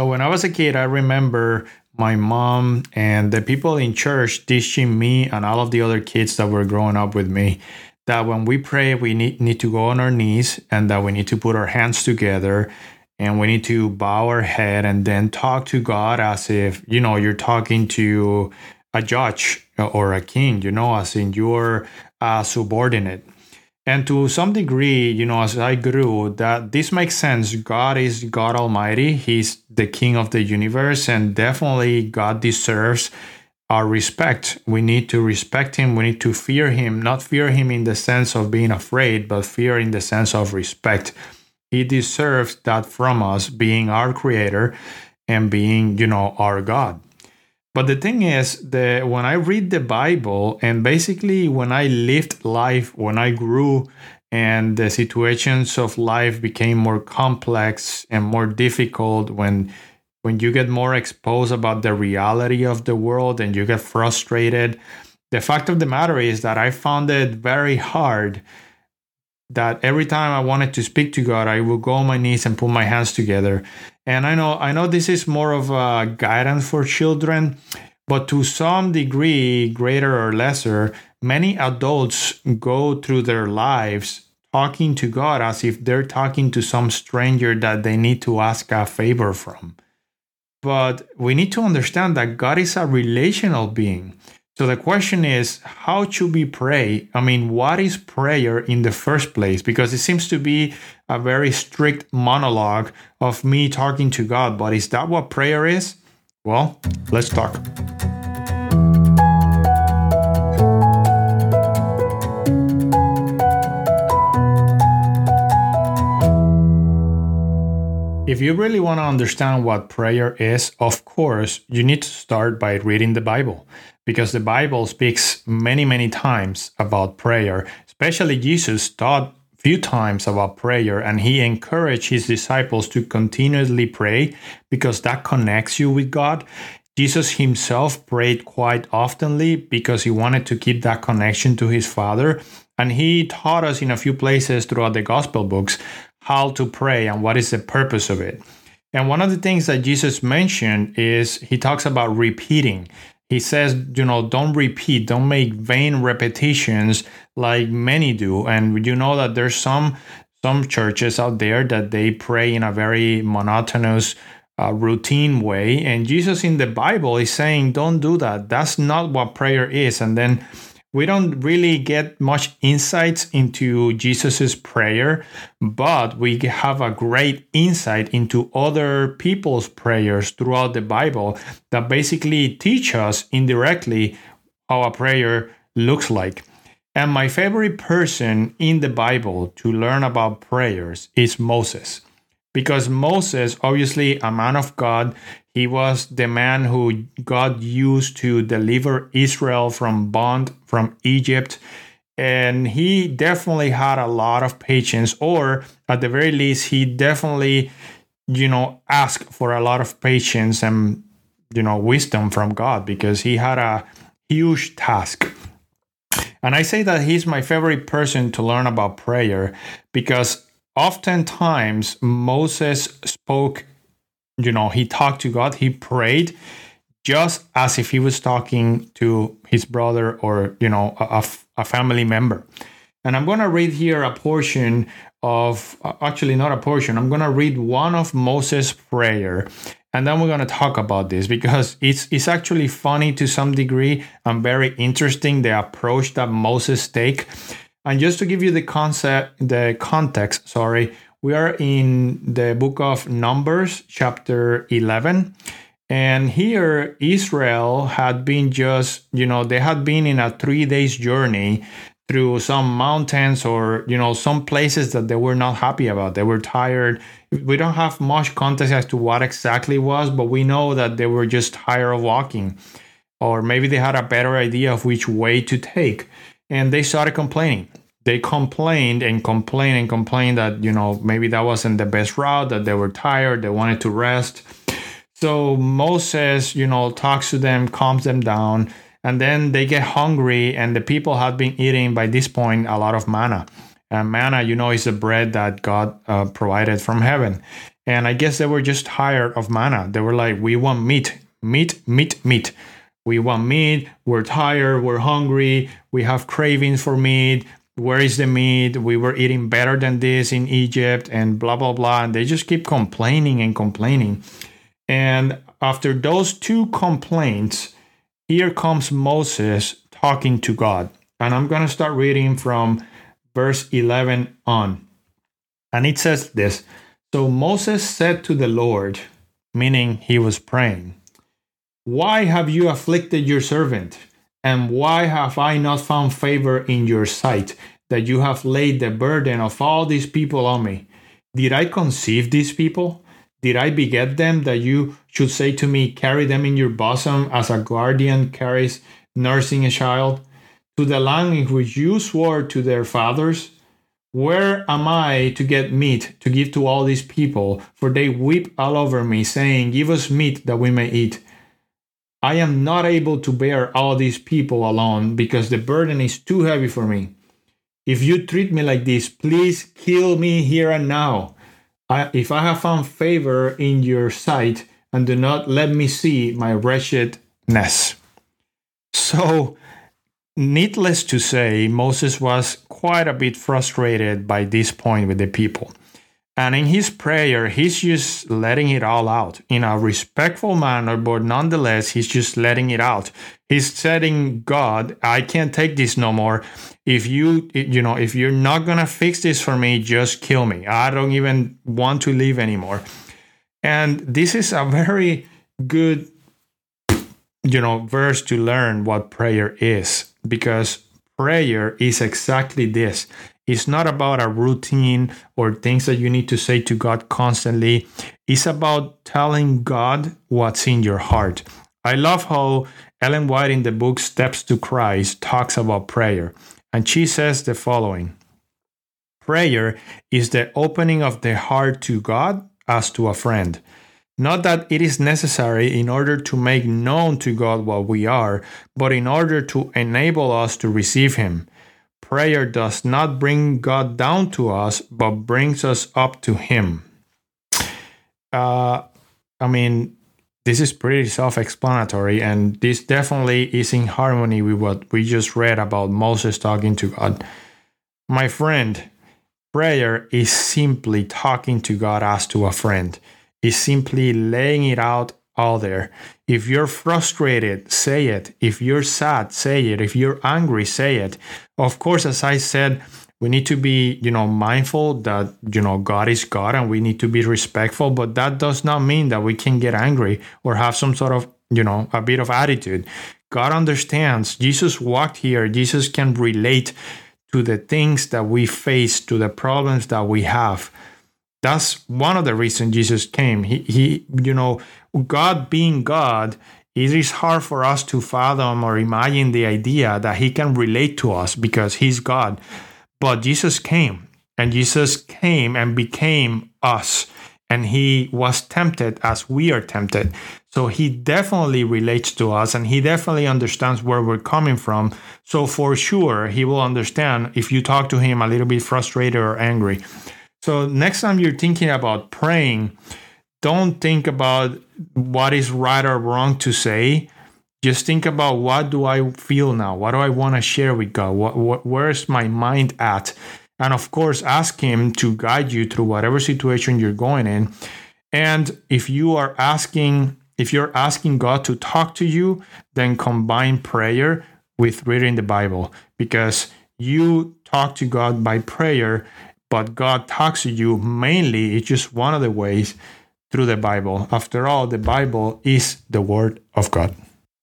So when I was a kid, I remember my mom and the people in church teaching me and all of the other kids that were growing up with me that when we pray, we need, need to go on our knees and that we need to put our hands together and we need to bow our head and then talk to God as if, you know, you're talking to a judge or a king, you know, as in you're a subordinate. And to some degree, you know, as I grew, that this makes sense. God is God Almighty. He's the King of the universe, and definitely God deserves our respect. We need to respect Him. We need to fear Him, not fear Him in the sense of being afraid, but fear in the sense of respect. He deserves that from us, being our Creator and being, you know, our God. But the thing is that when I read the Bible and basically when I lived life, when I grew and the situations of life became more complex and more difficult when when you get more exposed about the reality of the world and you get frustrated the fact of the matter is that i found it very hard that every time i wanted to speak to god i would go on my knees and put my hands together and I know I know this is more of a guidance for children, but to some degree, greater or lesser, many adults go through their lives talking to God as if they're talking to some stranger that they need to ask a favor from. But we need to understand that God is a relational being. So the question is, how should we pray? I mean, what is prayer in the first place? Because it seems to be a very strict monologue of me talking to God. But is that what prayer is? Well, let's talk. If you really want to understand what prayer is, of course, you need to start by reading the Bible because the Bible speaks many, many times about prayer. Especially Jesus taught few times about prayer and he encouraged his disciples to continuously pray because that connects you with God. Jesus himself prayed quite oftenly because he wanted to keep that connection to his Father. And he taught us in a few places throughout the gospel books how to pray and what is the purpose of it. And one of the things that Jesus mentioned is he talks about repeating he says, you know, don't repeat, don't make vain repetitions like many do. And you know that there's some some churches out there that they pray in a very monotonous uh, routine way and jesus in the bible is saying don't do that that's not what prayer is and then we don't really get much insights into Jesus's prayer, but we have a great insight into other people's prayers throughout the Bible that basically teach us indirectly how a prayer looks like. And my favorite person in the Bible to learn about prayers is Moses. Because Moses, obviously a man of God, he was the man who God used to deliver Israel from bond from Egypt. And he definitely had a lot of patience, or at the very least, he definitely, you know, asked for a lot of patience and, you know, wisdom from God because he had a huge task. And I say that he's my favorite person to learn about prayer because oftentimes Moses spoke you know, he talked to God, he prayed just as if he was talking to his brother or, you know, a, a family member. And I'm going to read here a portion of, actually, not a portion, I'm going to read one of Moses' prayer. And then we're going to talk about this because it's, it's actually funny to some degree and very interesting the approach that Moses take. And just to give you the concept, the context, sorry, we are in the book of Numbers, chapter 11. And here, Israel had been just, you know, they had been in a three days journey through some mountains or, you know, some places that they were not happy about. They were tired. We don't have much context as to what exactly was, but we know that they were just tired of walking. Or maybe they had a better idea of which way to take. And they started complaining they complained and complained and complained that you know maybe that wasn't the best route that they were tired they wanted to rest so moses you know talks to them calms them down and then they get hungry and the people had been eating by this point a lot of manna And manna, you know, is the bread that God uh, provided from heaven. And I guess they were just tired of manna. They were like, we want meat, meat, meat, meat. We want meat. We're tired. We're hungry. We have cravings for meat. Where is the meat? We were eating better than this in Egypt and blah, blah, blah. And they just keep complaining and complaining. And after those two complaints, here comes Moses talking to God. And I'm going to start reading from verse 11 on. And it says this So Moses said to the Lord, meaning he was praying, Why have you afflicted your servant? And why have I not found favor in your sight, that you have laid the burden of all these people on me? Did I conceive these people? Did I beget them that you should say to me, Carry them in your bosom as a guardian carries nursing a child? To the land in which you swore to their fathers, Where am I to get meat to give to all these people? For they weep all over me, saying, Give us meat that we may eat. I am not able to bear all these people alone because the burden is too heavy for me. If you treat me like this, please kill me here and now. I, if I have found favor in your sight, and do not let me see my wretchedness. So, needless to say, Moses was quite a bit frustrated by this point with the people. And in his prayer, he's just letting it all out in a respectful manner, but nonetheless, he's just letting it out. He's saying, God, I can't take this no more. If you, you know, if you're not going to fix this for me, just kill me. I don't even want to live anymore. And this is a very good, you know, verse to learn what prayer is because prayer is exactly this it's not about a routine or things that you need to say to God constantly. It's about telling God what's in your heart. I love how Ellen White in the book Steps to Christ talks about prayer. And she says the following Prayer is the opening of the heart to God as to a friend. Not that it is necessary in order to make known to God what we are, but in order to enable us to receive Him prayer does not bring God down to us, but brings us up to Him. Uh, I mean, this is pretty self explanatory, and this definitely is in harmony with what we just read about Moses talking to God. My friend, prayer is simply talking to God as to a friend, is simply laying it out all there. If you're frustrated, say it. If you're sad, say it. If you're angry, say it. Of course, as I said, we need to be, you know, mindful that, you know, God is God and we need to be respectful, but that does not mean that we can get angry or have some sort of, you know, a bit of attitude. God understands. Jesus walked here. Jesus can relate to the things that we face, to the problems that we have. That's one of the reasons Jesus came. He, he, you know, God being God, it is hard for us to fathom or imagine the idea that He can relate to us because He's God. But Jesus came, and Jesus came and became us, and He was tempted as we are tempted. So He definitely relates to us, and He definitely understands where we're coming from. So for sure, He will understand if you talk to Him a little bit frustrated or angry. So next time you're thinking about praying, don't think about what is right or wrong to say. Just think about what do I feel now? What do I want to share with God? What, what, where's my mind at? And of course, ask Him to guide you through whatever situation you're going in. And if you are asking, if you're asking God to talk to you, then combine prayer with reading the Bible because you talk to God by prayer but God talks to you mainly, it's just one of the ways through the Bible. After all, the Bible is the Word of God.